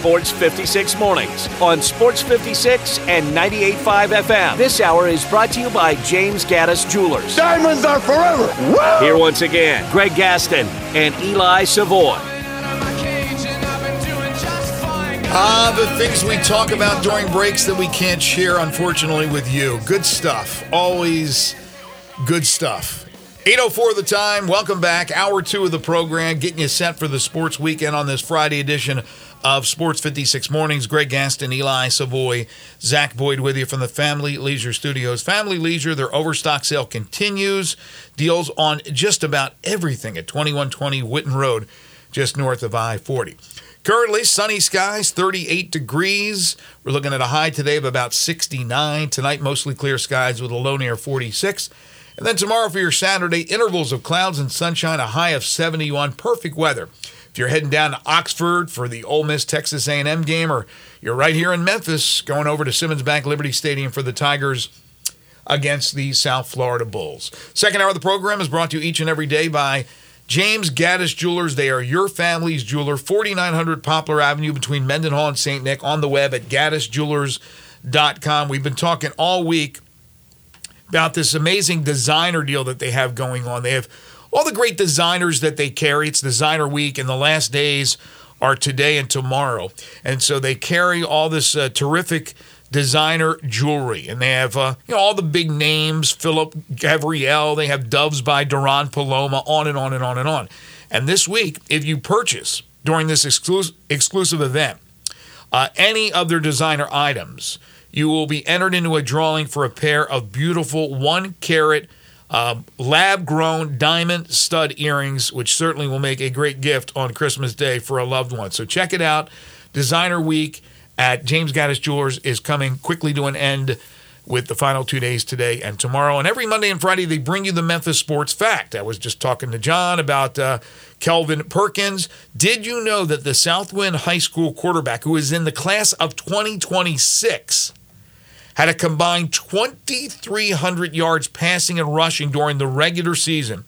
Sports 56 mornings on Sports 56 and 98.5 FM. This hour is brought to you by James Gaddis Jewelers. Diamonds are forever. Woo! Here once again, Greg Gaston and Eli Savoy. Ah, the things we talk about during breaks that we can't share, unfortunately, with you. Good stuff. Always good stuff. 8.04 the time. Welcome back. Hour two of the program, getting you set for the sports weekend on this Friday edition of Sports 56 Mornings. Greg Gaston, Eli Savoy, Zach Boyd with you from the Family Leisure Studios. Family Leisure, their overstock sale continues. Deals on just about everything at 2120 Whitten Road, just north of I 40. Currently, sunny skies, 38 degrees. We're looking at a high today of about 69. Tonight, mostly clear skies with a low near 46. And then tomorrow for your Saturday, intervals of clouds and sunshine, a high of 71. Perfect weather. If you're heading down to Oxford for the Ole Miss Texas A&M game, or you're right here in Memphis going over to Simmons Bank Liberty Stadium for the Tigers against the South Florida Bulls. Second hour of the program is brought to you each and every day by James Gaddis Jewelers. They are your family's jeweler, 4900 Poplar Avenue between Mendenhall and St. Nick on the web at gaddisjewelers.com. We've been talking all week about this amazing designer deal that they have going on. They have all the great designers that they carry. It's Designer Week, and the last days are today and tomorrow. And so they carry all this uh, terrific designer jewelry, and they have uh, you know all the big names: Phillip Gavriel. They have Doves by Doron Paloma, on and on and on and on. And this week, if you purchase during this exclusive exclusive event uh, any of their designer items, you will be entered into a drawing for a pair of beautiful one carat. Uh, lab grown diamond stud earrings, which certainly will make a great gift on Christmas Day for a loved one. So check it out. Designer Week at James Gaddis Jewelers is coming quickly to an end with the final two days today and tomorrow. And every Monday and Friday, they bring you the Memphis Sports Fact. I was just talking to John about uh, Kelvin Perkins. Did you know that the Southwind High School quarterback, who is in the class of 2026, had a combined 2,300 yards passing and rushing during the regular season,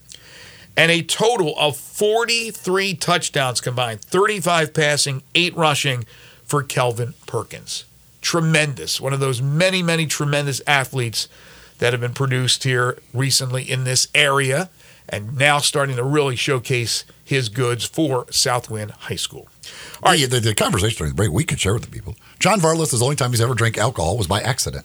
and a total of 43 touchdowns combined 35 passing, 8 rushing for Kelvin Perkins. Tremendous. One of those many, many tremendous athletes that have been produced here recently in this area, and now starting to really showcase his goods for Southwind High School. All right, the, the conversation during the break we could share with the people. John Varlas, the only time he's ever drank alcohol was by accident.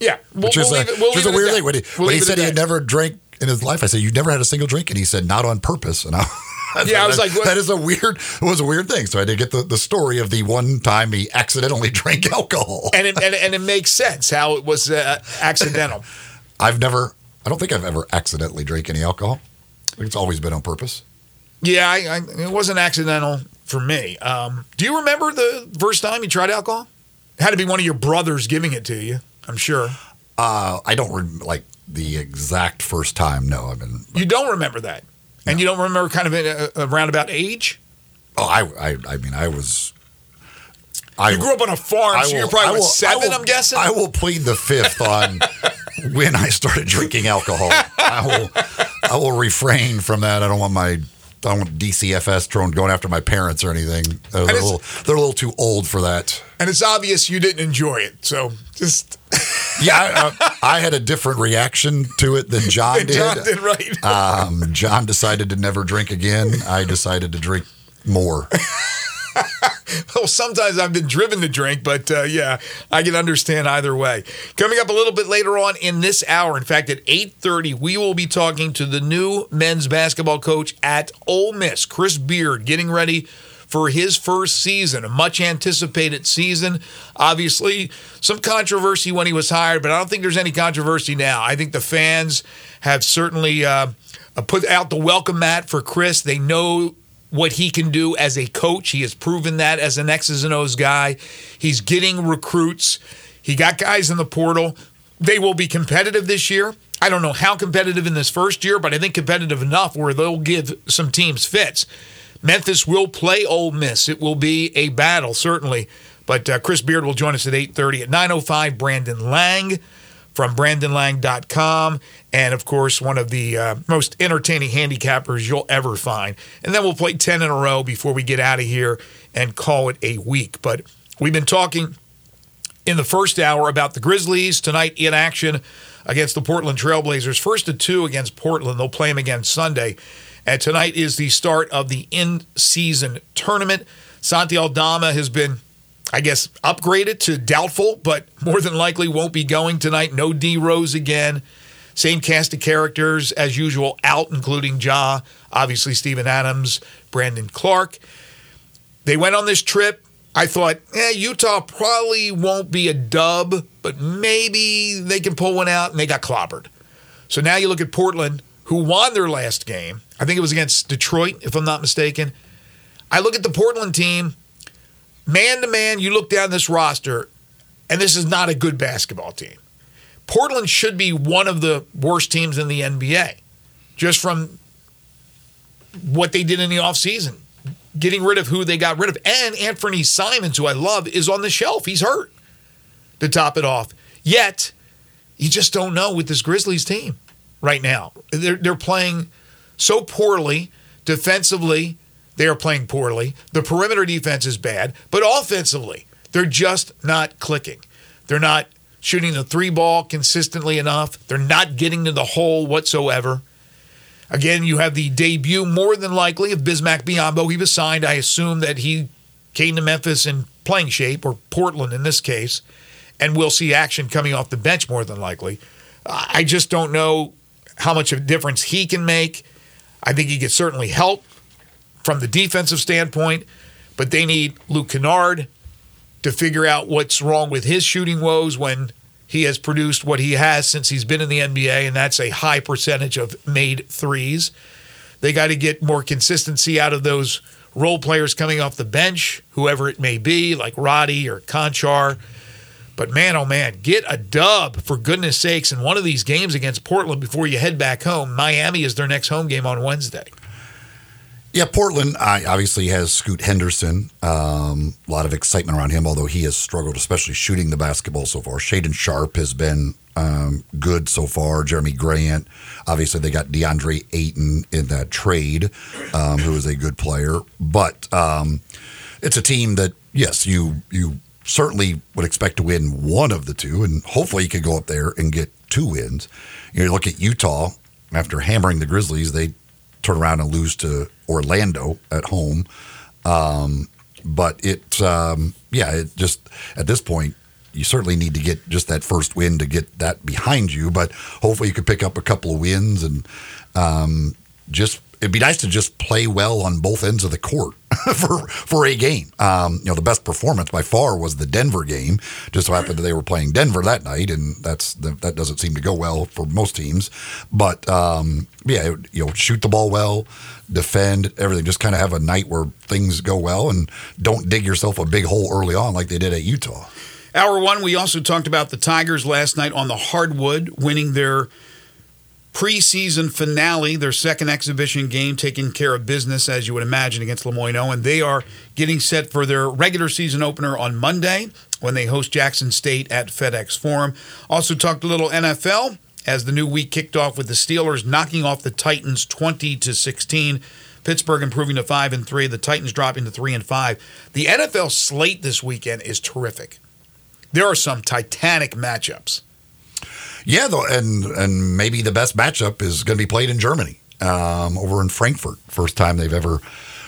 Yeah, we'll, which is we'll a, it, we'll which is a weird thing. When he, We'll when he said he had never drank in his life, I said, "You never had a single drink," and he said, "Not on purpose." And I, Yeah, I was like, what- "That is a weird. It was a weird thing." So I did get the, the story of the one time he accidentally drank alcohol. and it, and, and it makes sense how it was uh, accidental. I've never. I don't think I've ever accidentally drank any alcohol. I think it's always been on purpose. Yeah, I, I, it wasn't accidental for me. Um, do you remember the first time you tried alcohol? It had to be one of your brothers giving it to you. I'm sure Uh, I don't rem- like the exact first time. No, I've been. you don't remember that, and you don't remember kind of a, a roundabout age. Oh, I, I, I mean, I was. I, You grew up on a farm, I so you're will- probably I what, will- seven. I will- I'm guessing. I will plead the fifth on when I started drinking alcohol. I will. I will refrain from that. I don't want my. I don't want DCFS thrown going after my parents or anything. Uh, they're, a little, they're a little too old for that. and it's obvious you didn't enjoy it. So just Yeah, I, uh, I had a different reaction to it than John did. John did right. Um, John decided to never drink again. I decided to drink more. well, sometimes I've been driven to drink, but uh, yeah, I can understand either way. Coming up a little bit later on in this hour, in fact, at 8.30, we will be talking to the new men's basketball coach at Ole Miss, Chris Beard, getting ready for his first season, a much anticipated season. Obviously, some controversy when he was hired, but I don't think there's any controversy now. I think the fans have certainly uh, put out the welcome mat for Chris. They know what he can do as a coach. He has proven that as an X's and O's guy. He's getting recruits. He got guys in the portal. They will be competitive this year. I don't know how competitive in this first year, but I think competitive enough where they'll give some teams fits. Memphis will play Ole Miss. It will be a battle, certainly. But uh, Chris Beard will join us at 8.30. At 9.05, Brandon Lang from BrandonLang.com, and of course, one of the uh, most entertaining handicappers you'll ever find. And then we'll play 10 in a row before we get out of here and call it a week. But we've been talking in the first hour about the Grizzlies tonight in action against the Portland Trailblazers. First to two against Portland. They'll play them again Sunday. And tonight is the start of the in season tournament. Santi Aldama has been I guess, upgraded to doubtful, but more than likely won't be going tonight. No D Rose again. Same cast of characters as usual out, including Ja, obviously Steven Adams, Brandon Clarke. They went on this trip. I thought, eh, Utah probably won't be a dub, but maybe they can pull one out, and they got clobbered. So now you look at Portland, who won their last game. I think it was against Detroit, if I'm not mistaken. I look at the Portland team man to man, you look down this roster, and this is not a good basketball team. Portland should be one of the worst teams in the NBA, just from what they did in the offseason, getting rid of who they got rid of. And Anfernee Simons, who I love, is on the shelf. He's hurt to top it off. Yet, you just don't know with this Grizzlies team right now. They're, they're playing so poorly defensively they are playing poorly. The perimeter defense is bad, but offensively, they're just not clicking. They're not shooting the three ball consistently enough. They're not getting to the hole whatsoever. Again, you have the debut, more than likely, of Bismack Biyombo. He was signed. I assume that he came to Memphis in playing shape, or Portland in this case, and we'll see action coming off the bench more than likely. I just don't know how much of a difference he can make. I think he could certainly help from the defensive standpoint, but they need Luke Kennard to figure out what's wrong with his shooting woes when he has produced what he has since he's been in the NBA, and that's a high percentage of made threes. They got to get more consistency out of those role players coming off the bench, whoever it may be, like Roddy or Konchar. But man, oh man, get a dub for goodness sakes in one of these games against Portland before you head back home. Miami is their next home game on Wednesday. Yeah, Portland uh, obviously has Scoot Henderson. Um, a lot of excitement around him, although he has struggled, especially shooting the basketball so far. Shaedon Sharpe has been um, good so far. Jerami Grant. Obviously, they got DeAndre Ayton in that trade, um, who is a good player. But um, it's a team that, yes, you you certainly would expect to win one of the two, and hopefully you could go up there and get two wins. You look at Utah after hammering the Grizzlies, they turn around and lose to Orlando at home. Um, but it, um, yeah, it just at this point, you certainly need to get just that first win to get that behind you. But hopefully, you could pick up a couple of wins and um, just it'd be nice to just play well on both ends of the court for for a game. Um, you know, the best performance by far was the Denver game. Just so happened that they were playing Denver that night, and that's that doesn't seem to go well for most teams. But um, yeah, you know, shoot the ball well, defend everything. Just kind of have a night where things go well, and don't dig yourself a big hole early on like they did at Utah. Hour one, we also talked about the Tigers last night on the hardwood, winning their preseason finale, their second exhibition game, taking care of business, as you would imagine, against LeMoyne. And they are getting set for their regular season opener on Monday when they host Jackson State at FedEx Forum. Also talked a little NFL as the new week kicked off with the Steelers knocking off the Titans 20 to 16. Pittsburgh improving to 5 and 3, the Titans dropping to 3 and 5. The NFL slate this weekend is terrific. There are some titanic matchups. Yeah, though, and and maybe the best matchup is going to be played in Germany, um, over in Frankfurt. First time they've ever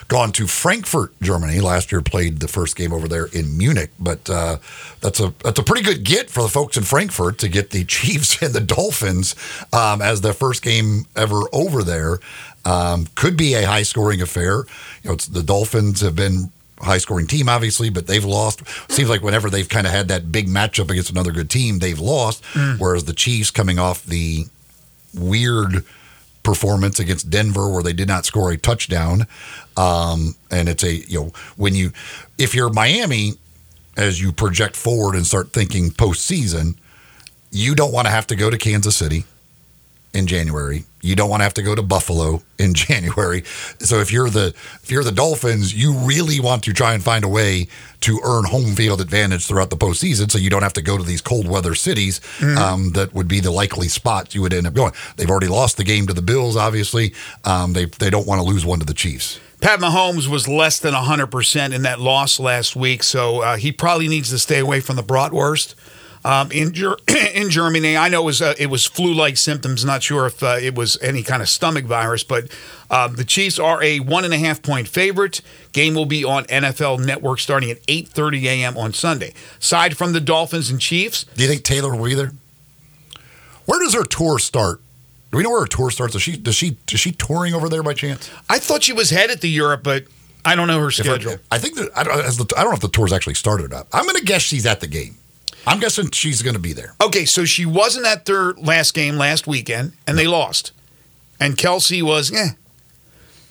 gone to Frankfurt, Germany. Last year played the first game over there in Munich, but uh, that's a that's a pretty good get for the folks in Frankfurt to get the Chiefs and the Dolphins um, as their first game ever over there. Um, could be a high scoring affair. You know, the Dolphins have been high scoring team, obviously, but they've lost. Seems like whenever they've kind of had that big matchup against another good team, they've lost. Mm. Whereas the Chiefs coming off the weird performance against Denver where they did not score a touchdown. Um, and it's a, you know, when you, if you're Miami, as you project forward and start thinking postseason, you don't want to have to go to Kansas City in January. You don't want to have to go to Buffalo in January. So if you're the if you're the Dolphins, you really want to try and find a way to earn home field advantage throughout the postseason, so you don't have to go to these cold weather cities. Um, that would be the likely spots you would end up going. They've already lost the game to the Bills. Obviously, um, they they don't want to lose one to the Chiefs. Pat Mahomes was less than 100% in that loss last week, so uh, he probably needs to stay away from the bratwurst. Um, in, Ger- in Germany, I know it was, uh, it was flu-like symptoms. Not sure if uh, it was any kind of stomach virus, but um, the Chiefs are a one and a half point favorite. Game will be on NFL Network starting at 8:30 a.m. on Sunday. Aside from the Dolphins and Chiefs, Do you think Taylor will be there? Where does her tour start? Do we know where her tour starts? Is she does she is she touring over there by chance? I thought she was headed to Europe, but I don't know her schedule. I think that I don't, the, I don't know if the tour's actually started or not. I'm going to guess she's at the game. I'm guessing she's going to be there. Okay, so she wasn't at their last game last weekend, and they lost. And Kelce was, eh.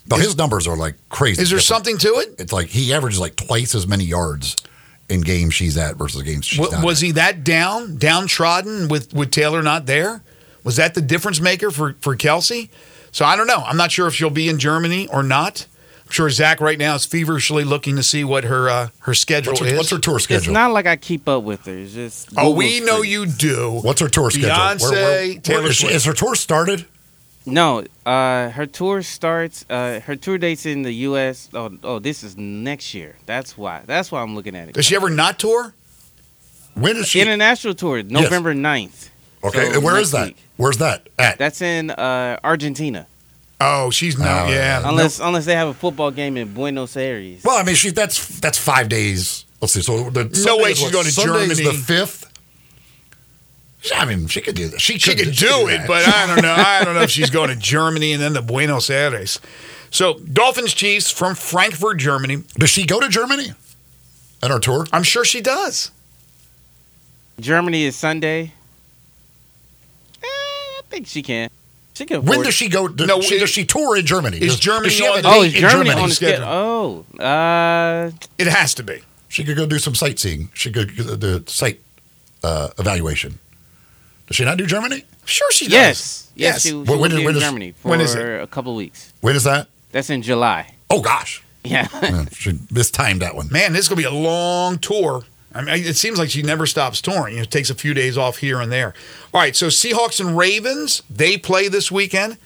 But his numbers are like crazy. Is there different. something to it? It's like he averages like twice as many yards in games she's at versus games she's W- not. was at. he that down, downtrodden with, with Taylor not there? Was that the difference maker for, for Kelce? So I don't know. I'm not sure if she'll be in Germany or not. I'm sure Zach right now is feverishly looking to see what her uh, her schedule What's her, is. what's her tour schedule? It's not like I keep up with her. It's just oh, we know free. you do. What's her tour schedule? Beyonce, Taylor is, she- Swift. is her tour started? No, uh, her tour starts. Uh, her tour dates in the U.S. Oh, oh, this is next year. That's why. That's why I'm looking at it. Does she ever not tour? When is she? International tour, November 9th. okay, so and where next is that? week. Where's that at? That's in uh, Argentina. Oh, she's not. Oh, yeah. Unless unless they have a football game in Buenos Aires. Well, I mean, she that's that's five days. Let's see. So the Sunday way she's going to Sunday's Germany. the fifth. I mean, she could do that. She She could, could she do it, that. but I don't know. I don't know if she's going to Germany and then to Buenos Aires. So Dolphins Chiefs from Frankfurt, Germany. does she go to Germany on her tour? I'm sure she does. Germany is Sunday. Eh, I think she can. She can. When does she go? Does, No, she, it- does she tour in Germany? Is Does- Germany does she have a the- Oh, date is in Germany, on the schedule. schedule? Oh, uh, It has to be. She could go do some sightseeing. She could do the site uh, evaluation. Does she not do Germany? Sure, she does. yes, yes. Yes. She, she When- will when be is- in when is- Germany for when is it? a couple of weeks. When is that? That's in July. Oh gosh, Yeah. Yeah, she mistimed that one. Man, this is going to be a long tour. I mean, it seems like she never stops touring. It takes a few days off here and there. All right, so Seahawks and Ravens, they play this weekend.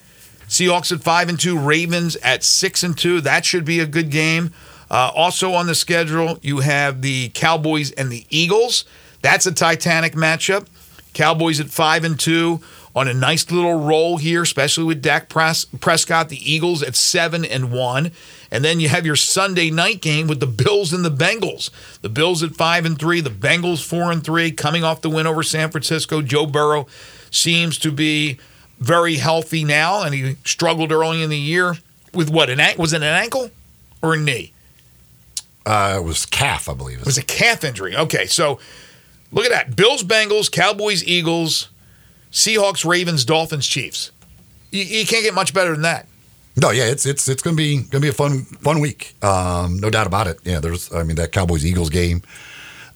Seahawks at 5 and 2, Ravens at 6 and 2. That should be a good game. Uh, also on the schedule, you have the Cowboys and the Eagles. That's a titanic matchup. Cowboys at 5 and 2 on a nice little roll here, especially with Dak Pres- Prescott. The Eagles at 7 and 1. And then you have your Sunday night game with the Bills and the Bengals. The Bills at 5 and 3, the Bengals 4 and 3, coming off the win over San Francisco. Joe Burrow seems to be very healthy now, and he struggled early in the year with what? An an- was it an ankle or a knee? Uh, it was calf, I believe. It was a calf injury. Okay, so look at that: Bills, Bengals, Cowboys, Eagles, Seahawks, Ravens, Dolphins, Chiefs. You, you can't get much better than that. No, yeah, it's it's it's gonna be gonna be a fun fun week. Um, no doubt about it. Yeah, there's I mean that Cowboys Eagles game.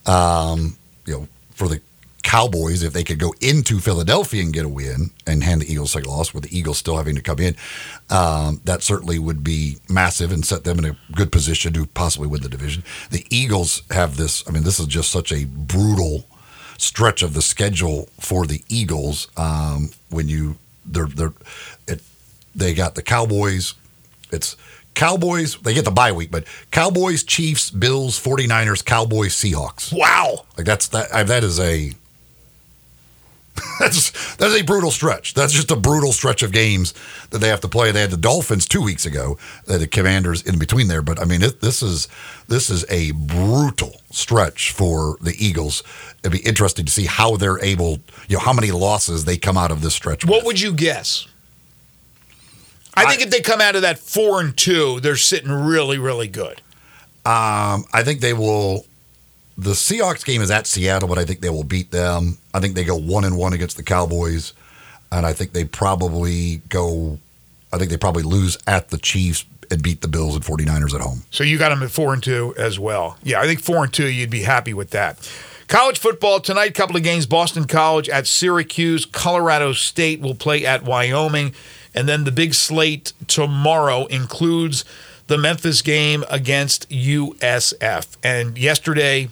Um, you know, for the Cowboys, if they could go into Philadelphia and get a win and hand the Eagles a loss, with the Eagles still having to come in, um, that certainly would be massive and set them in a good position to possibly win the division. The Eagles have this. I mean, this is just such a brutal stretch of the schedule for the Eagles. Um, when you they're they're it, they got the Cowboys. It's Cowboys. They get the bye week, but Cowboys, Chiefs, Bills, 49ers, Cowboys, Seahawks. Wow. Like that's that. That is a. That's that's a brutal stretch. That's just a brutal stretch of games that they have to play. They had the Dolphins two weeks ago. They had the Commanders in between there, but I mean, it, this is this is a brutal stretch for the Eagles. It'd be interesting to see how they're able, you know, how many losses they come out of this stretch. What with. would you guess? I think if they come out of that four and two, they're sitting really, really good. Um, I think they will. The Seahawks game is at Seattle, but I think they will beat them. I think they go one and one against the Cowboys, and I think they probably go. I think they probably lose at the Chiefs and beat the Bills and 49ers at home. So you got them at four and two as well. Yeah, I think four and two, you'd be happy with that. College football tonight, couple of games. Boston College at Syracuse. Colorado State will play at Wyoming. And then the big slate tomorrow includes the Memphis game against USF. And yesterday,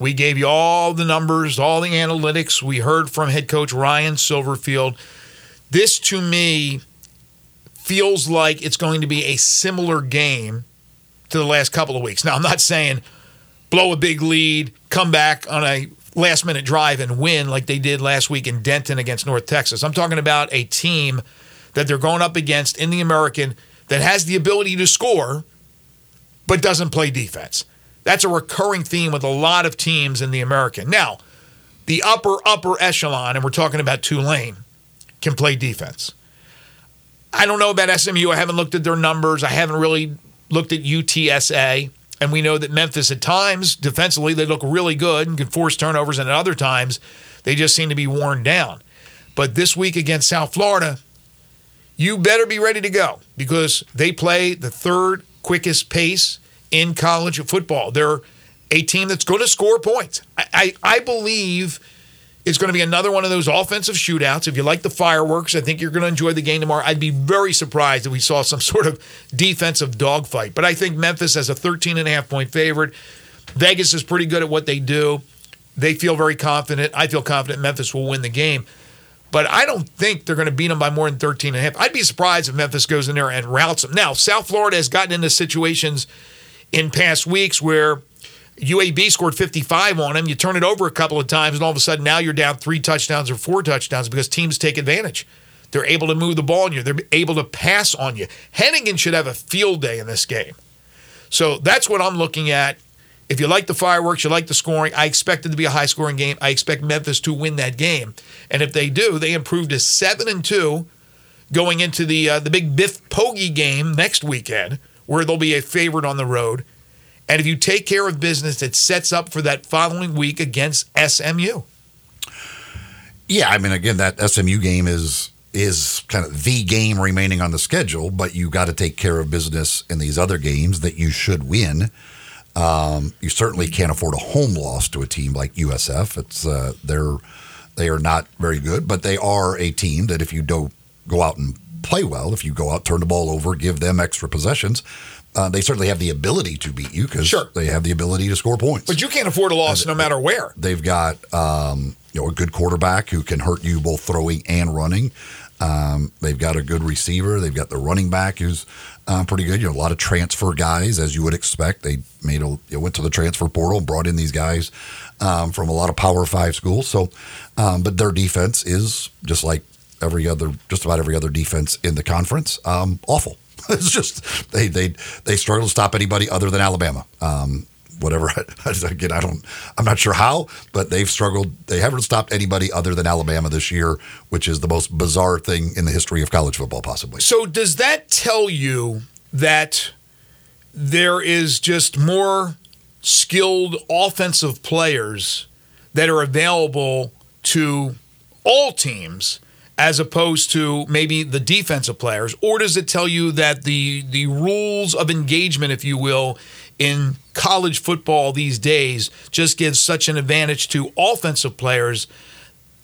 we gave you all the numbers, all the analytics. We heard from head coach Ryan Silverfield. This, to me, feels like it's going to be a similar game to the last couple of weeks. Now, I'm not saying blow a big lead, come back on a last minute drive and win like they did last week in Denton against North Texas. I'm talking about a team that they're going up against in the American that has the ability to score but doesn't play defense. That's a recurring theme with a lot of teams in the American. Now, the upper, upper echelon, and we're talking about Tulane, can play defense. I don't know about SMU. I haven't looked at their numbers. I haven't really looked at UTSA. And we know that Memphis at times, defensively, they look really good and can force turnovers, and at other times, they just seem to be worn down. But this week against South Florida, you better be ready to go because they play the third quickest pace in college football. They're a team that's going to score points. I, I, I believe it's going to be another one of those offensive shootouts. If you like the fireworks, I think you're going to enjoy the game tomorrow. I'd be very surprised if we saw some sort of defensive dogfight. But I think Memphis has a 13 and a half point favorite. Vegas is pretty good at what they do. They feel very confident. I feel confident Memphis will win the game. But I don't think they're going to beat them by more than 13 and a half. I'd be surprised if Memphis goes in there and routs them. Now, South Florida has gotten into situations in past weeks where UAB scored 55 on them. You turn it over a couple of times, and all of a sudden now you're down three touchdowns or four touchdowns because teams take advantage. They're able to move the ball on you. They're able to pass on you. Henigan should have a field day in this game. So that's what I'm looking at. If you like the fireworks, you like the scoring, I expect it to be a high scoring game. I expect Memphis to win that game. And if they do, they improve to 7 and 2 going into the uh, the big Biff Poggi game next weekend where they'll be a favorite on the road. And if you take care of business, it sets up for that following week against SMU. Yeah, I mean, again, that SMU game is is kind of the game remaining on the schedule, but you got to take care of business in these other games that you should win. Um, you certainly can't afford a home loss to a team like USF. It's uh, they're they are not very good, but they are a team that if you don't go out and play well, if you go out, turn the ball over, give them extra possessions, uh, they certainly have the ability to beat you because Sure. they have the ability to score points. But you can't afford a loss no matter where. They've got um, you know a good quarterback who can hurt you both throwing and running. Um, they've got a good receiver. They've got the running back who's uh, pretty good. You know, a lot of transfer guys, as you would expect. They made a they went to the transfer portal and brought in these guys um, from a lot of Power Five schools. So, um, but their defense is just like every other, just about every other defense in the conference, um, awful. It's just they they they struggle to stop anybody other than Alabama. Um, whatever. Again, I don't. I'm not sure how, but they've struggled. They haven't stopped anybody other than Alabama this year, which is the most bizarre thing in the history of college football, possibly. So does that tell you that there is just more skilled offensive players that are available to all teams as opposed to maybe the defensive players or does it tell you that the the rules of engagement if you will in college football these days just gives such an advantage to offensive players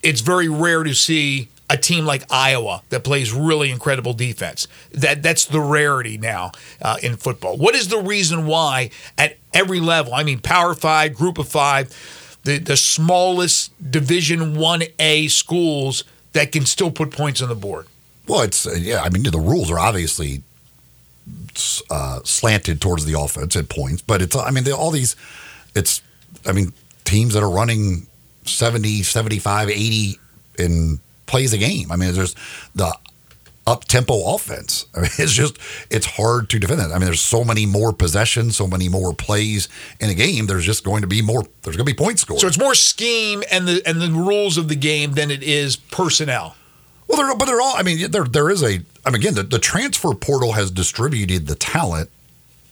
it's very rare to see a team like Iowa that plays really incredible defense. That that's the rarity now uh, in football. What is the reason why at every level? I mean, Power Five, Group of Five, the the smallest Division One A schools that can still put points on the board. Well, it's uh, yeah. I mean, the rules are obviously uh, slanted towards the offense at points, but it's I mean, all these. It's I mean, teams that are running 70, 75, 80 in plays a game. I mean, there's the up tempo offense. I mean, it's just it's hard to defend it. I mean, there's so many more possessions, so many more plays in a game. There's just going to be more. There's going to be points scored. So it's more scheme and the and the rules of the game than it is personnel. Well, they're, but they're all. I mean, there there is a. I mean, again, the, the transfer portal has distributed the talent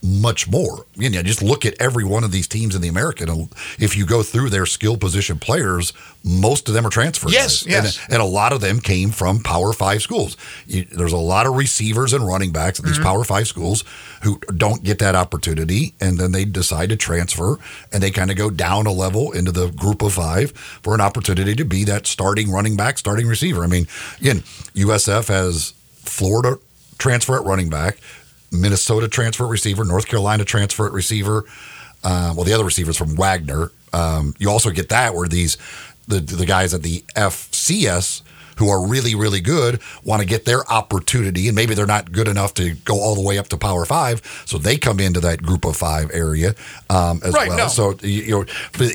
much more. You know, just look at every one of these teams in the American. If you go through their skill position players, most of them are transfers. Yes, yes. And, and, a lot of them came from Power Five schools. You, there's a lot of receivers and running backs at these Mm-hmm. Power Five schools who don't get that opportunity, and then they decide to transfer, and they kind of go down a level into the group of five for an opportunity to be that starting running back, starting receiver. I mean, again, USF has Florida transfer at running back. Minnesota transfer receiver, North Carolina transfer receiver. Uh, well, the other receivers from Wagner. Um, you also get that where these the the guys at the FCS who are really really good want to get their opportunity, and maybe they're not good enough to go all the way up to Power Five, so they come into that Group of Five area um, as Right, well. no. So you, you know,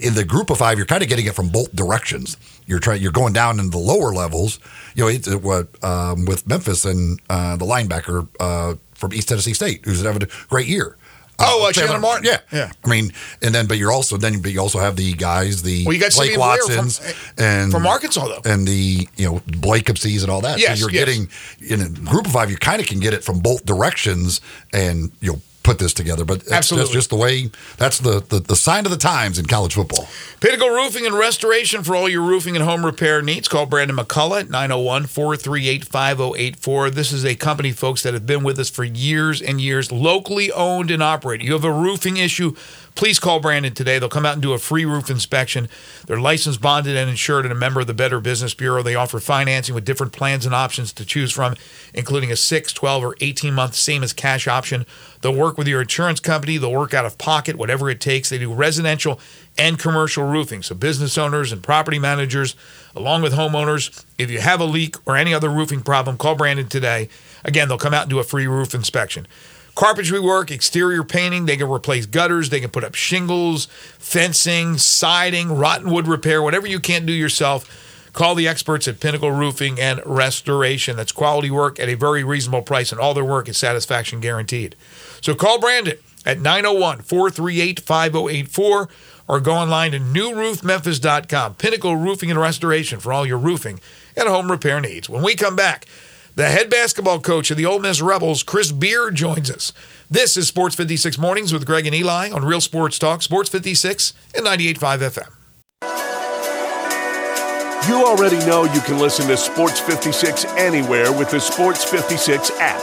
in the Group of Five, you're kind of getting it from both directions. You're trying. You're going down in the lower levels. You know, it's uh, what um, with Memphis and uh, the linebacker uh, from East Tennessee State, who's having a great year. Oh, uh, Chandler Martin. Yeah, Yeah. I mean, and then, but you're also then, but you also have the guys, the Well, you got Blake Blair from- Watsons and from Arkansas, though. and the you know Blakepsies and all that. Yes, so you're yes. getting in a group of five. You kind of can get it from both directions, and you know put this together. But that's, Absolutely. that's just the way. That's the, the the sign of the times in college football. Pinnacle Roofing and Restoration for all your roofing and home repair needs. Call Brandon McCullough at 901 438 5084. This is a company, folks, that have been with us for years and years, locally owned and operated. You have a roofing issue, please call Brandon today. They'll come out and do a free roof inspection. They're licensed, bonded, and insured, and a member of the Better Business Bureau. They offer financing with different plans and options to choose from, including a 6, 12, or 18 month same as cash option. They'll work with your insurance company. They'll work out of pocket, whatever it takes. They do residential and commercial roofing. So, business owners and property managers, along with homeowners, if you have a leak or any other roofing problem, call Brandon today. Again, they'll come out and do a free roof inspection. Carpentry work, exterior painting, they can replace gutters, they can put up shingles, fencing, siding, rotten wood repair, whatever you can't do yourself. Call the experts at Pinnacle Roofing and Restoration. That's quality work at a very reasonable price, and all their work is satisfaction guaranteed. So call Brandon at 901 438 5084 or go online to newroofmemphis.com. Pinnacle Roofing and Restoration for all your roofing and home repair needs. When we come back, the head basketball coach of the Ole Miss Rebels, Chris Beard, joins us. This is Sports 56 Mornings with Greg and Eli on Real Sports Talk, Sports 56 and 98.5 FM. You already know you can listen to Sports 56 anywhere with the Sports 56 app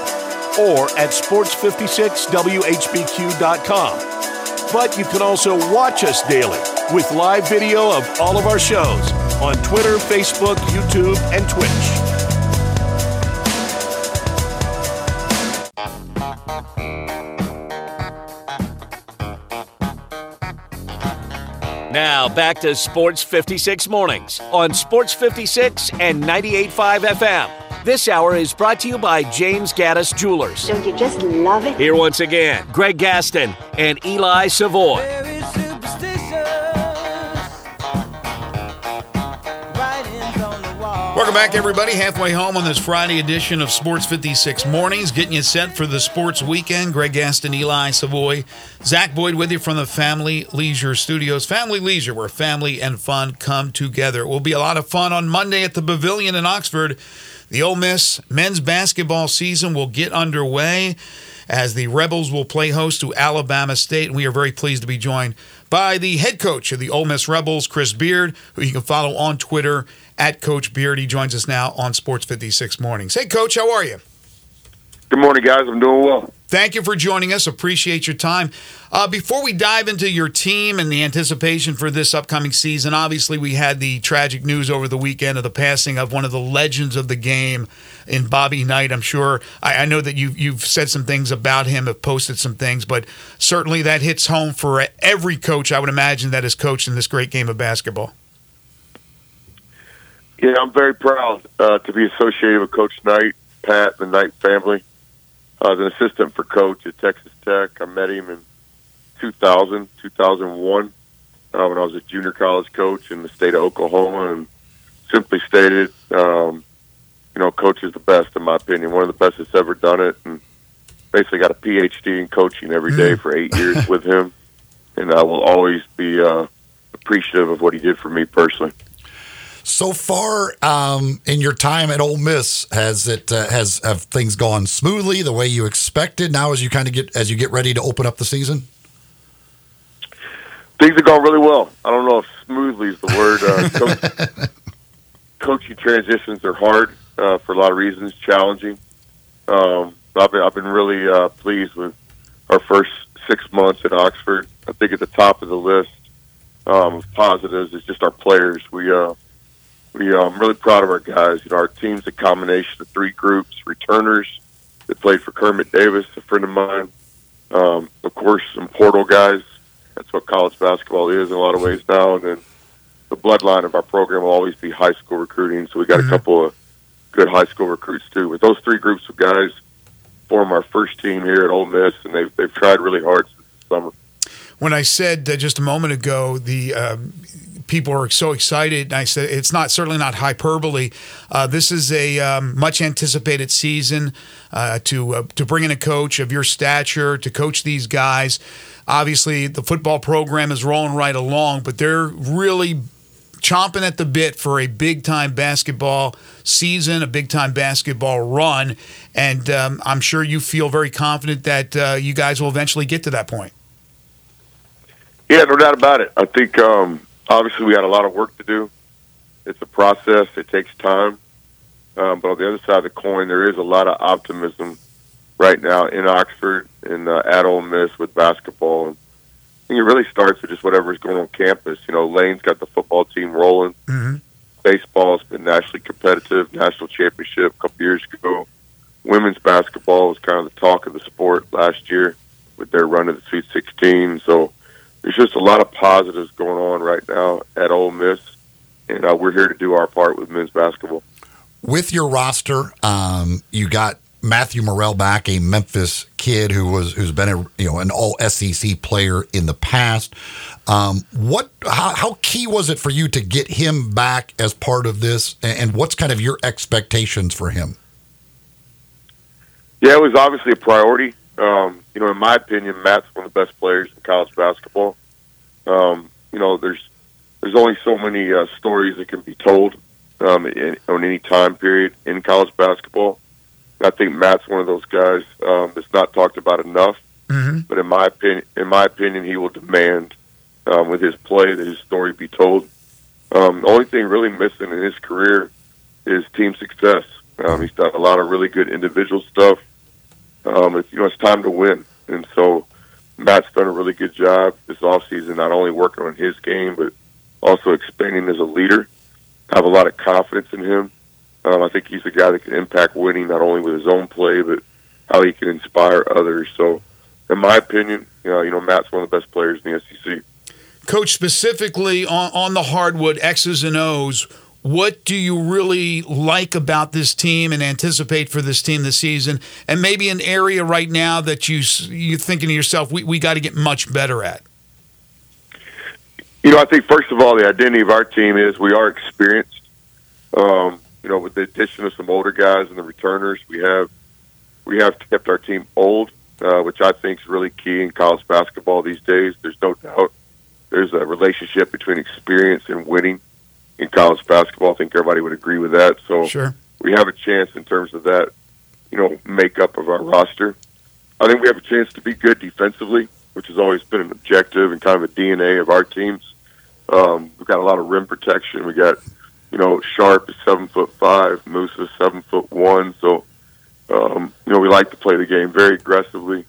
or at sports56whbq.com. But you can also watch us daily with live video of all of our shows on Twitter, Facebook, YouTube, and Twitch. Now back to Sports 56 mornings on Sports 56 and 98.5 FM. This hour is brought to you by James Gaddis Jewelers. Don't you just love it? Here once again, Greg Gaston and Eli Savoy. Welcome back, everybody. Halfway home on this Friday edition of Sports 56 Mornings, getting you set for the sports weekend. Greg Gaston, Eli Savoy, Zach Boyd with you from the Family Leisure Studios. Family Leisure, where family and fun come together. It will be a lot of fun on Monday at the Pavilion in Oxford. The Ole Miss men's basketball season will get underway as the Rebels will play host to Alabama State. And we are very pleased to be joined by the head coach of the Ole Miss Rebels, Chris Beard, who you can follow on Twitter at Coach Beard. He joins us now on Sports 56 Mornings. Hey, Coach, how are you? Good morning, guys. I'm doing well. Thank you for joining us. Appreciate your time. Uh, before we dive into your team and the anticipation for this upcoming season, obviously we had the tragic news over the weekend of the passing of one of the legends of the game in Bobby Knight. I'm sure I, I know that you you've said some things about him, have posted some things, but certainly that hits home for every coach. I would imagine that has coached in this great game of basketball. Yeah, I'm very proud uh, to be associated with Coach Knight, Pat, and the Knight family. I was an assistant for Coach at Texas Tech. I met him in 2000, 2001, uh, when I was a junior college coach in the state of Oklahoma. And simply stated, um, you know, Coach is the best, in my opinion, one of the best that's ever done it. And basically got a PhD in coaching every day for eight years with him. And I will always be uh, appreciative of what he did for me personally. So far, um, in your time at Ole Miss, has it uh, has have things gone smoothly the way you expected? Now, as you kind of get as you get ready to open up the season, Things have gone really well. I don't know if smoothly is the word. Uh, coach, coaching transitions are hard uh, for a lot of reasons, challenging. Um, I've been I've been really uh, pleased with our first six months at Oxford. I think at the top of the list um, of positives is just our players. We uh, we uh, I'm really proud of our guys. You know, our team's a combination of three groups: returners that played for Kermit Davis, a friend of mine. Um, of course, some portal guys. That's what college basketball is in a lot of ways now. And then the bloodline of our program will always be high school recruiting. So we got a couple of good high school recruits too. But those three groups of guys form our first team here at Ole Miss, and they've they've tried really hard since the summer. when I said uh, just a moment ago the um, people are so excited, and I said it's not certainly not hyperbole. Uh, this is a um, much anticipated season uh, to uh, to bring in a coach of your stature to coach these guys. Obviously, the football program is rolling right along, but they're really chomping at the bit for a big time basketball season, a big time basketball run, and um, I'm sure you feel very confident that uh, you guys will eventually get to that point. Yeah, no doubt about it. I think um, obviously we got a lot of work to do. It's a process. It takes time. Um, but on the other side of the coin, there is a lot of optimism right now in Oxford and uh, at Ole Miss with basketball. And I think it really starts with just whatever's going on campus. You know, Lane's got the football team rolling. Mhm. Baseball's been nationally competitive, national championship a couple years ago. Women's basketball was kind of the talk of the sport last year with their run to the Sweet 16. So there's just a lot of positives going on right now at Ole Miss, and uh, we're here to do our part with men's basketball. with your roster, um, you got Matthew Murrell back, a Memphis kid who was who's been a you know an All SEC player in the past. Um, what how, how key was it for you to get him back as part of this, and, what's kind of your expectations for him? Yeah, it was obviously a priority. Um, you know, in my opinion, Matt's one of the best players in college basketball. Um, you know, there's there's only so many uh, stories that can be told um, in, on any time period in college basketball. And I think Matt's one of those guys um, that's not talked about enough. Mm-hmm. But in my opinion, in my opinion, he will demand um, with his play that his story be told. Um, the only thing really missing in his career is team success. Um, he's done a lot of really good individual stuff. Um, it's, you know, it's time to win, and so Matt's done a really good job this offseason, not only working on his game but also expanding as a leader. I have a lot of confidence in him. Um, I think he's a guy that can impact winning not only with his own play but how he can inspire others. So, in my opinion, you know, you know Matt's one of the best players in the SEC. Coach, specifically on, on the hardwood X's and O's, what do you really like about this team and anticipate for this team this season? And maybe an area right now that you you're thinking to yourself, we, we got to get much better at. You know, I think first of all, the identity of our team is we are experienced. Um, you know, with the addition of some older guys and the returners, we have we have kept our team old, uh, which I think is really key in college basketball these days. There's no doubt there's a relationship between experience and winning in college basketball. I think everybody would agree with that. So Sure. we have a chance in terms of that, you know, makeup of our roster. I think we have a chance to be good defensively, which has always been an objective and kind of a DNA of our teams. Um, we've got a lot of rim protection. We got, you know, Sharp is seven foot five, Moose is seven foot one. So, um, you know, we like to play the game very aggressively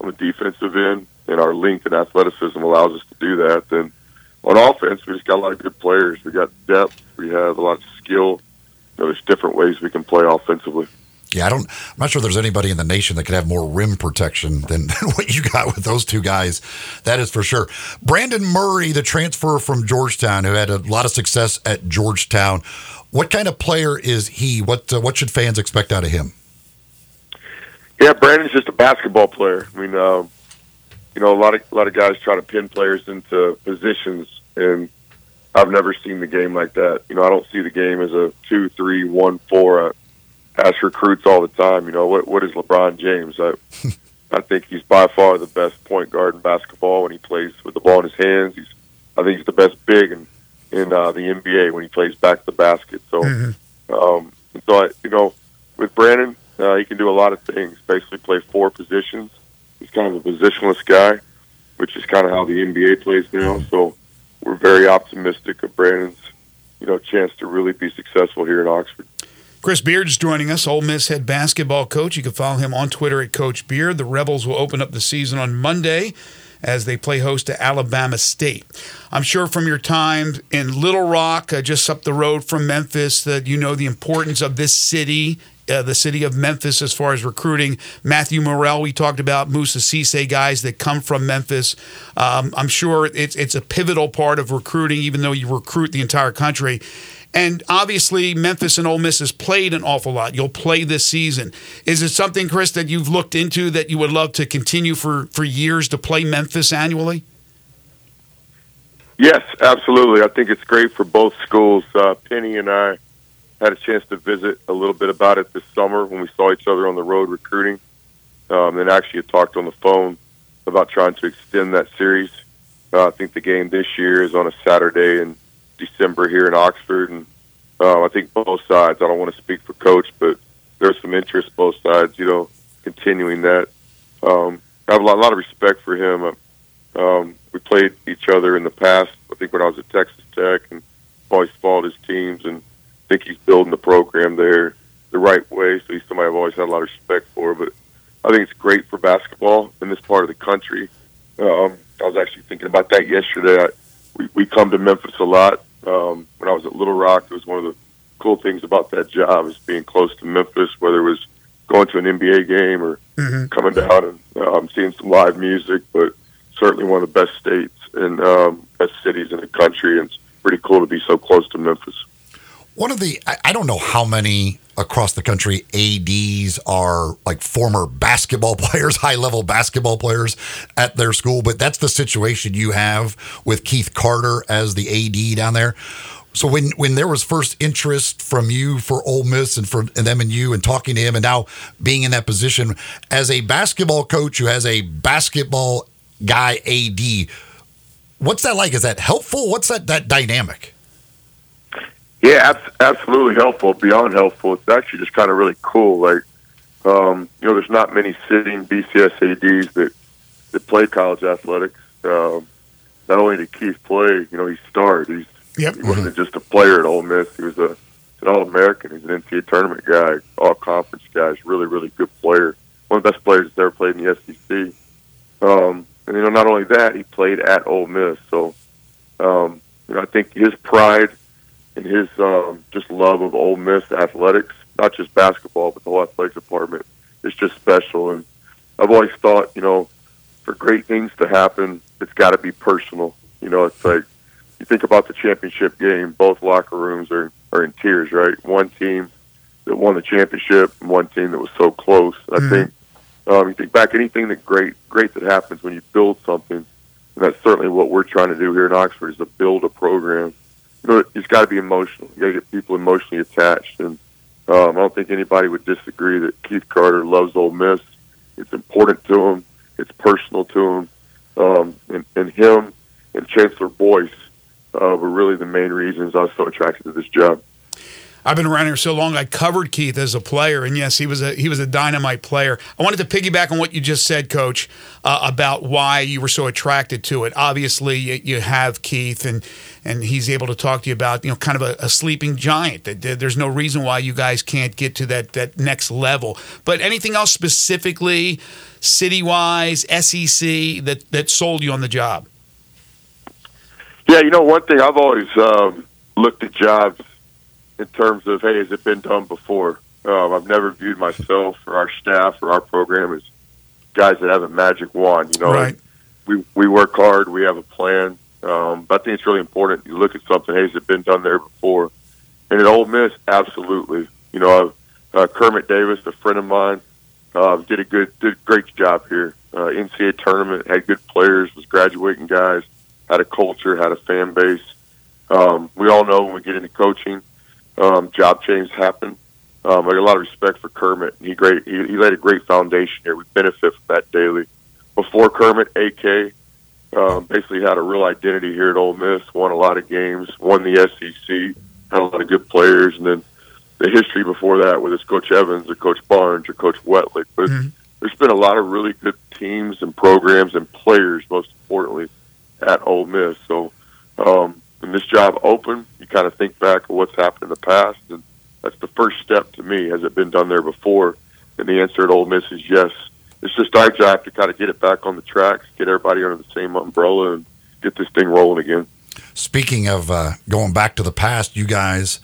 on the defensive end, and our length and athleticism allows us to do that. Then on offense, we just got a lot of good players. We got depth. We have a lot of skill. You know, there's different ways we can play offensively. Yeah, I don't. I'm not sure there's anybody in the nation that could have more rim protection than, than what you got with those two guys. That is for sure. Brandon Murray, the transfer from Georgetown, who had a lot of success at Georgetown. What kind of player is he? What uh, what should fans expect out of him? Yeah, Brandon's just a basketball player. I mean, um, you know, a lot of a lot of guys try to pin players into positions, and I've never seen the game like that. You know, I don't see the game as a two, three, one, four. I ask recruits all the time. You know, what what is LeBron James? I I think he's by far the best point guard in basketball when he plays with the ball in his hands. He's I think he's the best big in in uh, the NBA when he plays back to the basket. So, Mm-hmm. um, so I, you know, with Brandon, uh, he can do a lot of things. Basically, play four positions. He's kind of a positionless guy, which is kind of how the NBA plays now. So, we're very optimistic of Brandon's, you know, chance to really be successful here at Oxford. Chris Beard's joining us, Ole Miss head basketball coach. You can follow him on Twitter at Coach Beard. The Rebels will open up the season on Monday as they play host to Alabama State. I'm sure from your time in Little Rock, uh, just up the road from Memphis, that you know the importance of this city. Uh, the city of Memphis, as far as recruiting, Matthew Murrell. We talked about Moussa Cisse guys that come from Memphis. Um, I'm sure it's it's a pivotal part of recruiting, even though you recruit the entire country. And obviously, Memphis and Ole Miss has played an awful lot. You'll play this season. Is it something, Chris, that you've looked into that you would love to continue for, for years to play Memphis annually? Yes, absolutely. I think it's great for both schools. Uh, Penny and I had a chance to visit a little bit about it this summer when we saw each other on the road recruiting. Um, and actually had talked on the phone about trying to extend that series. Uh, I think the game this year is on a Saturday in December here in Oxford, and uh, I think both sides. I don't want to speak for coach, but there's some interest both sides. You know, continuing that. Um, I have a lot, a lot of respect for him. Um, we played each other in the past. I think when I was at Texas Tech, and always followed his teams, and think he's building the program there the right way. So he's somebody I've always had a lot of respect for. But I think it's great for basketball in this part of the country. Um, I was actually thinking about that yesterday. I, we we come to Memphis a lot. Um, when I was at Little Rock, it was one of the cool things about that job is being close to Memphis, whether it was going to an NBA game or Mhm. coming down and um, seeing some live music. But certainly one of the best states and um, best cities in the country, and it's pretty cool to be so close to Memphis. One of the, I, I don't know how many across the country ADs are like former basketball players, high level basketball players at their school, but that's the situation you have with Keith Carter as the AD down there. So when when there was first interest from you for Ole Miss and for and them and you and talking to him and now being in that position as a basketball coach who has a basketball guy AD, what's that like? Is that helpful? What's that that dynamic? Yeah, abs- absolutely helpful. Beyond helpful, it's actually just kind of really cool. Like, um, you know, there's not many sitting BCS ADs that that play college athletics. Um, not only did Keith play, you know, he starred. He's Yep. he wasn't just a player at Ole Miss. He was a an All American. He's an NCAA tournament guy, All Conference guy. He's a really, really good player. One of the best players that's ever played in the SEC. Um, and you know, not only that, he played at Ole Miss. So, um, you know, I think his pride and his um, just love of Ole Miss athletics, not just basketball, but the whole athletics department, is just special. And I've always thought, you know, for great things to happen, it's got to be personal. You know, it's like you think about the championship game, both locker rooms are, are in tears, right? One team that won the championship and one team that was so close. I think um, you think back anything that great great that happens when you build something, and that's certainly what we're trying to do here in Oxford is to build a program. Know, it's got to be emotional. You got to get people emotionally attached, and um, I don't think anybody would disagree that Keith Carter loves Ole Miss. It's important to him. It's personal to him, um, and, and him and Chancellor Boyce uh, were really the main reasons I was so attracted to this job. I've been around here so long. I covered Keith as a player, and yes, he was a he was a dynamite player. I wanted to piggyback on what you just said, Coach, uh, about why you were so attracted to it. Obviously, you, you have Keith, and and he's able to talk to you about you know kind of a, a sleeping giant. That There's no reason why you guys can't get to that that next level. But anything else specifically, city wise, SEC that that sold you on the job? Yeah, you know, one thing I've always um, looked at jobs in terms of, hey, has it been done before? Um, I've never viewed myself or our staff or our program as guys that have a magic wand. You know, Right. we we work hard, we have a plan, um, but I think it's really important. You look at something, hey, has it been done there before? And at Ole Miss, absolutely. You know, uh, Kermit Davis, a friend of mine, uh, did a good, did a great job here. Uh, NCAA tournament had good players, was graduating guys, had a culture, had a fan base. Um, we all know when we get into coaching, um, job changes happen. Um, I got a lot of respect for Kermit. He great. He, he laid a great foundation here. We benefit from that daily. Before Kermit, AK Um, basically had a real identity here at Ole Miss. Won a lot of games. Won the SEC. Had a lot of good players, and then the history before that, whether it's Coach Evans or Coach Barnes or Coach Weltlich. But there's been a lot of really good teams and programs and players, most importantly, at Ole Miss. So um, when this job opened, you kind of think back of what's happened in the past, and that's the first step to me. Has it been done there before? And the answer at Ole Miss is yes. It's just our job to kind of get it back on the tracks, get everybody under the same umbrella, and get this thing rolling again. Speaking of uh, going back to the past, you guys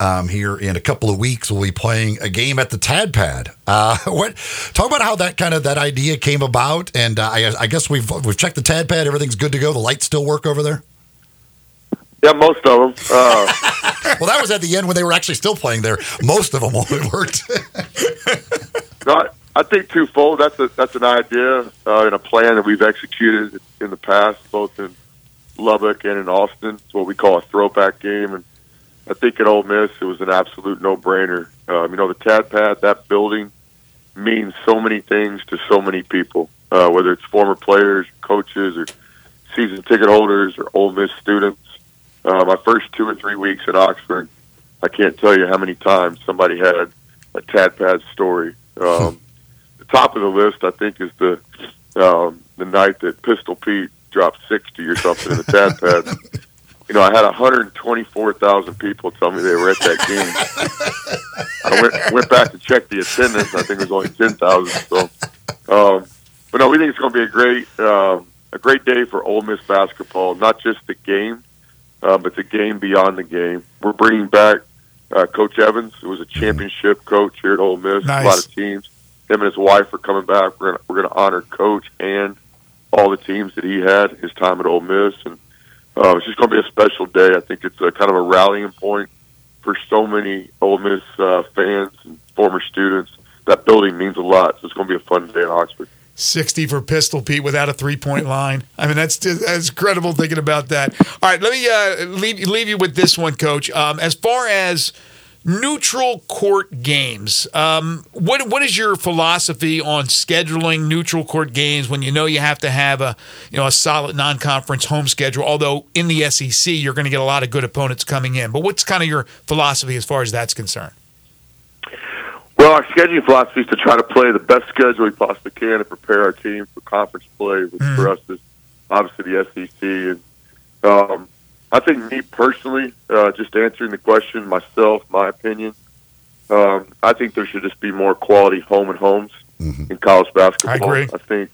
um, here in a couple of weeks will be playing a game at the Tad Pad. Uh, what? Talk about how that kind of that idea came about, and uh, I, I guess we've we've checked the Tad Pad. Everything's good to go. The lights still work over there. Yeah, most of them. Uh, Well, that was at the end when they were actually still playing there. Most of them only worked. No, I, I think twofold. That's a that's an idea uh, and a plan that we've executed in the past, both in Lubbock and in Austin. It's what we call a throwback game, and I think at Ole Miss it was an absolute no brainer. Um, you know, the Tad Pad, that building means so many things to so many people, uh, whether it's former players, coaches, or season ticket holders, or Ole Miss students. Uh, my first two or three weeks at Oxford, I can't tell you how many times somebody had a Tad Pad story. Um, the top of the list, I think, is the um, the night that Pistol Pete dropped sixty or something in the Tad Pad. You know, I had 124,000 people tell me they were at that game. I went went back to check the attendance. I think it was only 10,000. So, um, but no, we think it's going to be a great um, a great day for Ole Miss basketball. Not just the game, uh, but the game beyond the game. We're bringing back uh, Coach Evans, who was a championship coach here at Ole Miss. Nice. A lot of teams. Him and his wife are coming back. We're gonna, we're going to honor Coach and all the teams that he had his time at Ole Miss, and uh, it's just going to be a special day. I think it's a kind of a rallying point for so many Ole Miss uh, fans and former students. That building means a lot. So it's going to be a fun day in Oxford. 60 for Pistol Pete without a three point line. I mean, that's that's incredible thinking about that. All right, let me uh, leave, leave you with this one, Coach. Um, as far as neutral court games, um, what what is your philosophy on scheduling neutral court games when you know you have to have a you know a solid non conference home schedule? Although in the SEC you're going to get a lot of good opponents coming in, but what's kind of your philosophy as far as that's concerned? Well, our scheduling philosophy is to try to play the best schedule we possibly can and prepare our team for conference play, which for us is obviously the SEC. And um, I think me personally, uh, just answering the question myself, my opinion, um, I think there should just be more quality home and homes in college basketball. I agree. I think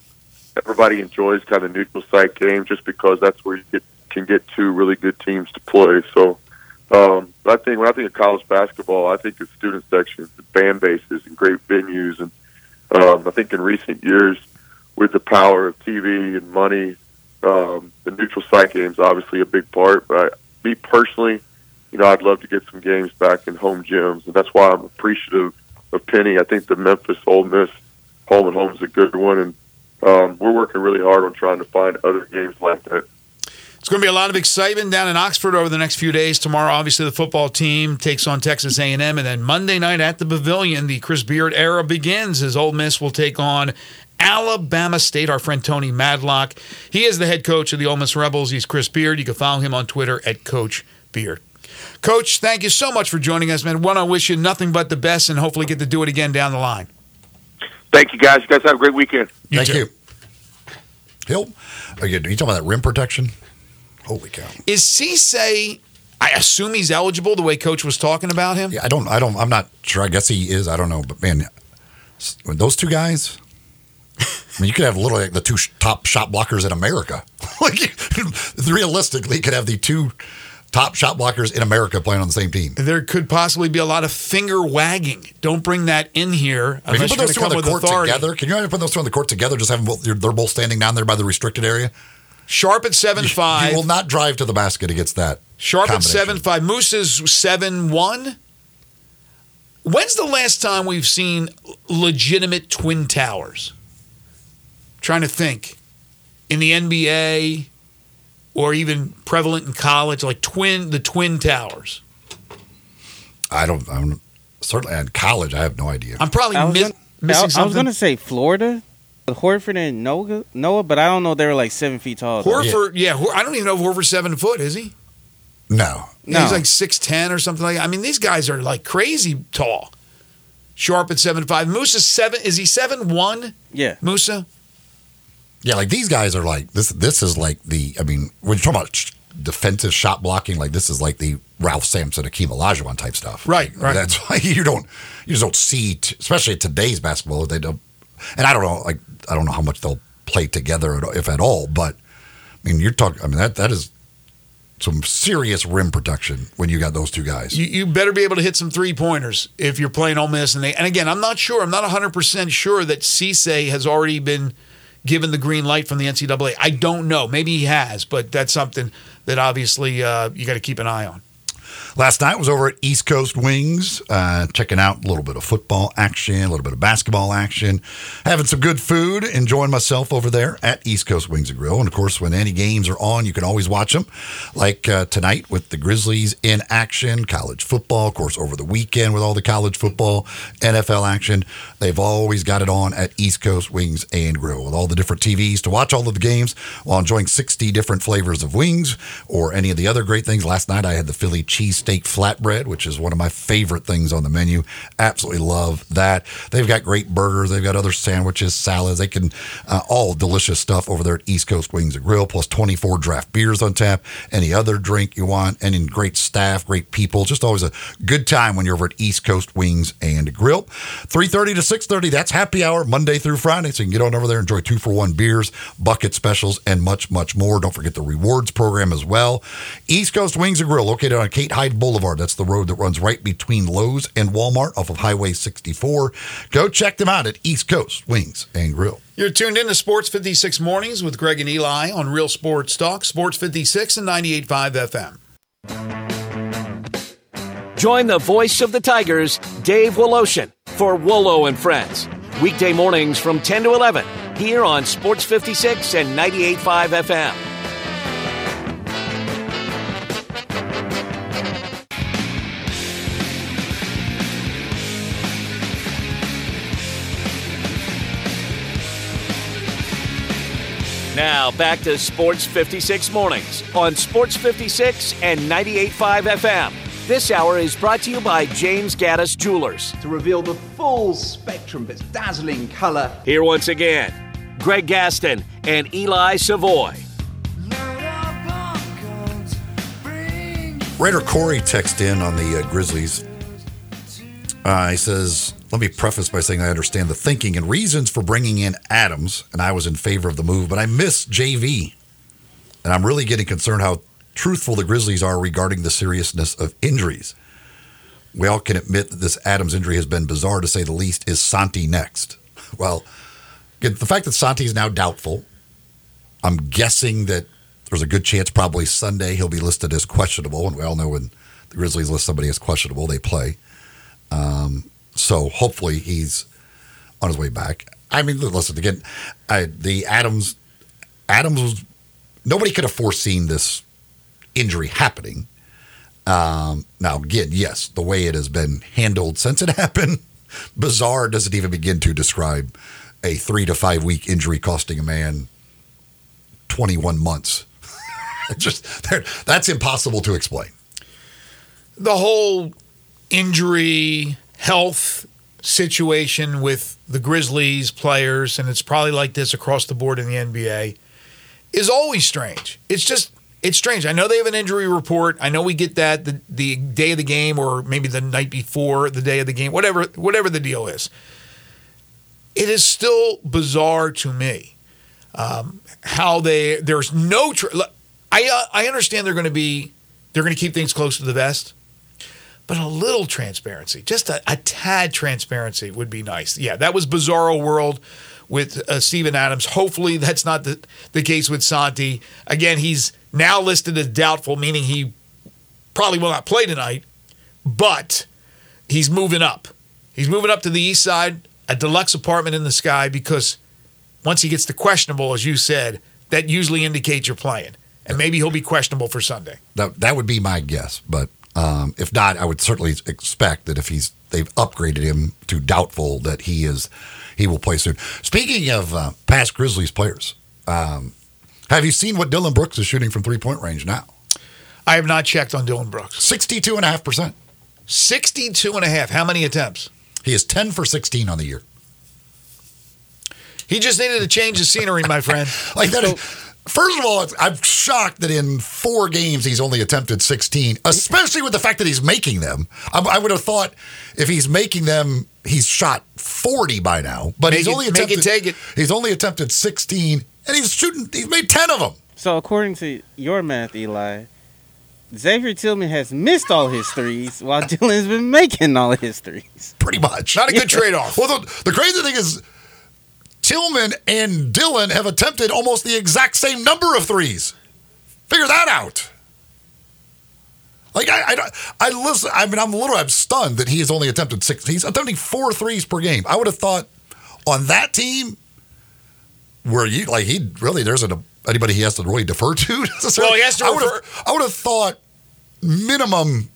everybody enjoys kind of neutral site games just because that's where you get, can get two really good teams to play. So. Um, I think when I think of college basketball, I think of student sections, and fan bases, and great venues. And um, I think in recent years, with the power of TV and money, um, the neutral site games obviously a big part. But I, me personally, you know, I'd love to get some games back in home gyms, and that's why I'm appreciative of Penny. I think the Memphis Ole Miss home and home is a good one, and um, we're working really hard on trying to find other games like that. It's going to be a lot of excitement down in Oxford over the next few days. Tomorrow, obviously, the football team takes on Texas A&M, and then Monday night at the Pavilion, the Chris Beard era begins as Ole Miss will take on Alabama State. Our friend Tony Madlock, he is the head coach of the Ole Miss Rebels. He's Chris Beard. You can follow him on Twitter at Coach Beard. Coach, thank you so much for joining us, man. Want to wish you nothing but the best, and hopefully get to do it again down the line. Thank you, guys. You guys have a great weekend. Thank too. you. Hill, are you, are you talking about that rim protection? Holy cow! Is Cisse? I assume he's eligible the way Coach was talking about him. Yeah, I don't. I don't. I'm not sure. I guess he is. I don't know. But man, when those two guys. I mean, you could have literally like the two sh- top shot blockers in America. like, realistically, you could have the two top shot blockers in America playing on the same team. there could possibly be a lot of finger wagging. Don't bring that in here If you put those two on the court authority. together, can you imagine put those two on the court together? Just have them both, they're both standing down there by the restricted area. Sharp at seven You five. will not drive to the basket against that. Sharp at seven five. Moose is seven one. When's the last time we've seen legitimate twin towers? trying to think in the NBA or even prevalent in college, like twin the twin towers. I don't. I'm certainly in college. I have no idea. I'm probably I was miss, gonna, missing I, I was gonna say Florida. Horford and Noah, Noah, but I don't know. They were like seven feet tall. though. Horford, yeah, Hor- I don't even know if Horford's seven foot, is he? No. Yeah, He's like six ten or something like. That. I mean, these guys are like crazy tall. Sharp at seven five. Moussa seven. Is he seven one? Yeah. Moussa. Yeah, like these guys are like this. This is like the. I mean, when you're talking about sh- defensive shot blocking, like this is like the Ralph Sampson, Akeem Olajuwon type stuff. Right, Like, right. That's why you don't. You just don't see, t- especially in today's basketball. They don't. And I don't know. Like I don't know how much they'll play together, if at all. But I mean, you're talking. I mean, that that is some serious rim protection when you got those two guys. You, you better be able to hit some three pointers if you're playing Ole Miss. And they, and again, I'm not sure. I'm not 100 percent sure that Cisse has already been given the green light from the NCAA. I don't know. Maybe he has, but that's something that obviously uh, you got to keep an eye on. Last night was over at East Coast Wings, uh, checking out a little bit of football action, a little bit of basketball action, having some good food, enjoying myself over there at East Coast Wings and Grill. And of course, when any games are on, you can always watch them. Like uh, tonight with the Grizzlies in action, college football, of course, over the weekend with all the college football, NFL action. They've always got it on at East Coast Wings and Grill with all the different TVs to watch all of the games while enjoying 60 different flavors of wings or any of the other great things. Last night I had the Philly cheesesteak flatbread, which is one of my favorite things on the menu. Absolutely love that. They've got great burgers. They've got other sandwiches, salads. They can uh, all delicious stuff over there at East Coast Wings and Grill. Plus 24 draft beers on tap. Any other drink you want. And in great staff, great people. Just always a good time when you're over at East Coast Wings and Grill. 3:30 to 6:30. That's happy hour Monday through Friday. So you can get on over there, enjoy two for one beers, bucket specials, and much much more. Don't forget the rewards program as well. East Coast Wings and Grill, located on Kate Hyde Boulevard. That's the road that runs right between Lowe's and Walmart off of Highway 64. Go check them out at East Coast Wings and Grill. You're tuned in to Sports 56 Mornings with Greg and Eli on Real Sports Talk, Sports 56 and 98.5 FM. Join the voice of the Tigers, Dave Woloshin, for Wolo and Friends. Weekday mornings from 10 to 11 here on Sports 56 and 98.5 FM. Now back to Sports 56 mornings on Sports 56 and 98.5 FM. This hour is brought to you by James Gaddis Jewelers. to reveal the full spectrum of its dazzling color. Here once again, Greg Gaston and Eli Savoy. Raider Corey texted in on the uh, Grizzlies. Uh, he says, Let me preface by saying I understand the thinking and reasons for bringing in Adams, and I was in favor of the move, but I miss JV. And I'm really getting concerned how truthful the Grizzlies are regarding the seriousness of injuries. We all can admit that this Adams injury has been bizarre to say the least. Is Santi next? Well, the fact that Santi is now doubtful, I'm guessing that there's a good chance probably Sunday he'll be listed as questionable. And we all know when the Grizzlies list somebody as questionable, they play. Um, so hopefully he's on his way back. I mean, listen again. I, the Adams, Adams was nobody could have foreseen this injury happening. Um, now, again, yes, the way it has been handled since it happened, bizarre doesn't even begin to describe a three to five week injury costing a man 21 months. Just that's impossible to explain. The whole injury, health situation with the Grizzlies players, and it's probably like this across the board in the NBA, is always strange. It's just it's strange. I know they have an injury report. I know we get that the, the day of the game or maybe the night before the day of the game, whatever whatever the deal is. It is still bizarre to me um, how they there's no. Tr- I uh, I understand they're going to be they're going to keep things close to the vest, but a little transparency, just a, a tad transparency would be nice. Yeah, that was Bizarro World with uh, Steven Adams. Hopefully, that's not the the case with Santi. Again, he's now listed as doubtful, meaning he probably will not play tonight, but he's moving up. He's moving up to the east side, a deluxe apartment in the sky, because once he gets to questionable, as you said, that usually indicates you're playing. And maybe he'll be questionable for Sunday. That that would be my guess, but um, if not, I would certainly expect that if he's they've upgraded him to doubtful that he is he will play soon. Speaking of uh, past Grizzlies players, um, have you seen what Dillon Brooks is shooting from three point range now? I have not checked on Dillon Brooks. 62.5%. 62 and. How many attempts? He is 10 for 16 on the year. He just needed to change the scenery, my friend. Like that. is- First of all, it's- I'm shocked that in four games he's only attempted 16, especially with the fact that he's making them. I, I would have thought if he's making them, he's shot 40 by now. But Make he's it- only make it, attempted. take it. He's only attempted 16, and he's shooting. He's made 10 of them. So according to your math, Eli, Xavier Tillman has missed all his threes while Dillon's been making all his threes. Pretty much. Not a good trade off. Well, the, the crazy thing is, Tillman and Dillon have attempted almost the exact same number of threes. Figure that out. Like I, I, I listen. I mean, I'm a little. I'm stunned that he has only attempted six. He's attempting four threes per game. I would have thought on that team where you like he really there isn't a, anybody he has to really defer to. necessarily. Well, he has to I would refer- have. I would have thought minimum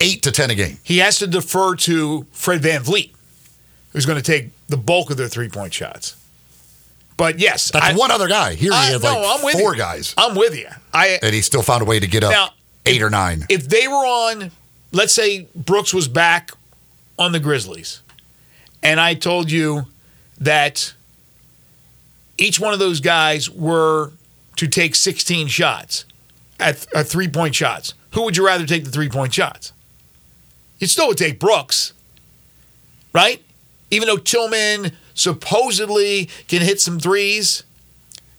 eight to ten a game. He has to defer to Fred VanVleet, who's going to take the bulk of their three point shots. But yes, That's I- one other guy. Here he I- has no, like I'm with four you. guys, I'm with you. I and he still found a way to get up Now, eight or nine. if they were on, let's say Brooks was back on the Grizzlies, and I told you that each one of those guys were to take 16 shots at, at three point shots, who would you rather take the three point shots? You still would take Brooks, right? Even though Tillman supposedly can hit some threes,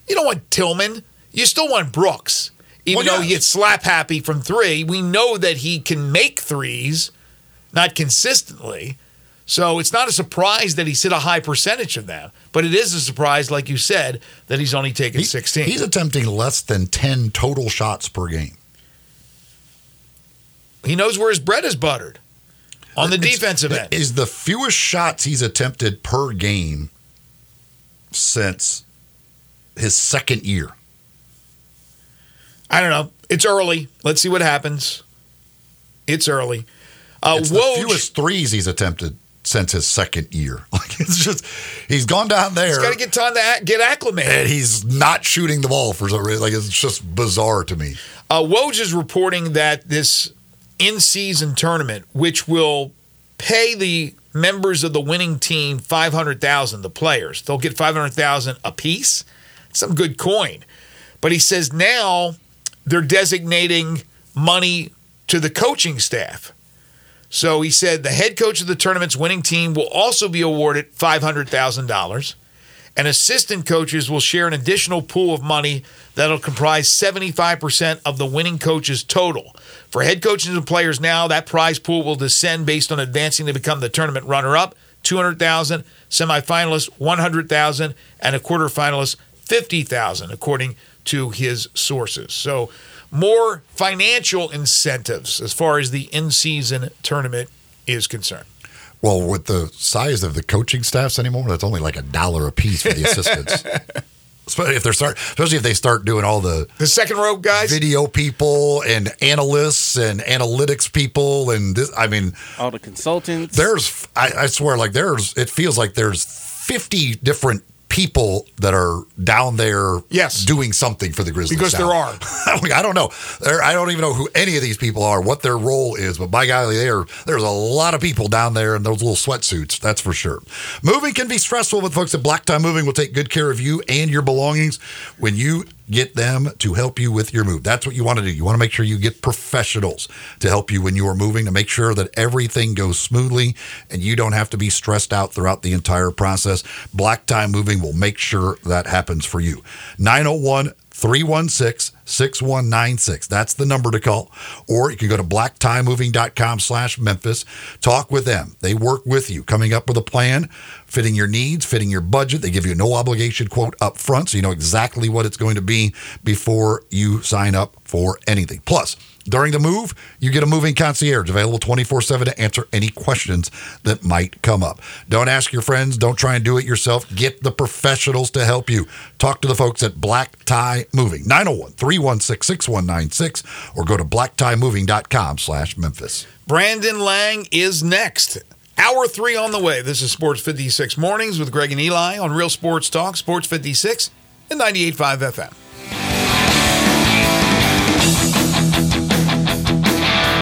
you don't want Tillman. You still want Brooks. Even Well, though he gets slap happy from three, we know that he can make threes, not consistently. So it's not a surprise that he's hit a high percentage of them, but it is a surprise, like you said, that he's only taken 16. He's attempting less than ten total shots per game. he knows where his bread is buttered on the defensive end. Is the fewest shots he's attempted per game since his second year. I don't know. It's early. Let's see what happens. It's early. Uh, It's the fewest threes he's attempted since his second year. Like it's just he's gone down there. he's got to get time to get acclimated. and he's not shooting the ball for some reason. Like it's just bizarre to me. Uh, Woj is reporting that this in-season tournament, which will pay the members of the winning team five hundred thousand, the players, they'll get five hundred thousand apiece. Some good coin, but he says now they're designating money to the coaching staff. So he said the head coach of the tournament's winning team will also be awarded five hundred thousand dollars and assistant coaches will share an additional pool of money that'll comprise 75% of the winning coach's total. For head coaches and players now, that prize pool will descend based on advancing to become the tournament runner-up, 200,000, semifinalist 100,000 and a quarterfinalist 50,000 according to his sources. So, more financial incentives as far as the in-season tournament is concerned. Well, with the size of the coaching staffs anymore, that's only like a dollar a piece for the assistants. especially if they start, especially if they start doing all the The second row guys, video people and analysts and analytics people and this. I mean, All the consultants. there's I, I swear, like there's it feels like there's 50 different people that are down there Yes. doing something for the Grizzlies Because there are. I don't know. There, I don't even know who any of these people are, what their role is, but by golly, there there's a lot of people down there in those little sweatsuits. That's for sure. Moving can be stressful, but folks at Black Tie Moving will take good care of you and your belongings when you get them to help you with your move. That's what you want to do. You want to make sure you get professionals to help you when you are moving to make sure that everything goes smoothly and you don't have to be stressed out throughout the entire process. Black Tie Moving will make sure that happens for you. 901 316 6196. That's the number to call. Or you can go to blacktiemoving.com slash Memphis. Talk with them. They work with you, coming up with a plan fitting your needs, fitting your budget. They give you a no obligation quote up front, so you know exactly what it's going to be before you sign up for anything. Plus, during the move, you get a moving concierge available 24 7 to answer any questions that might come up. Don't ask your friends. Don't try and do it yourself. Get the professionals to help you. Talk to the folks at Black Tie Moving, 901 316 6196, or go to blacktiemoving.com slash Memphis. Brandon Lang is next. Hour three on the way. This is Sports 56 Mornings with Greg and Eli on Real Sports Talk, Sports 56 and 98.5 FM.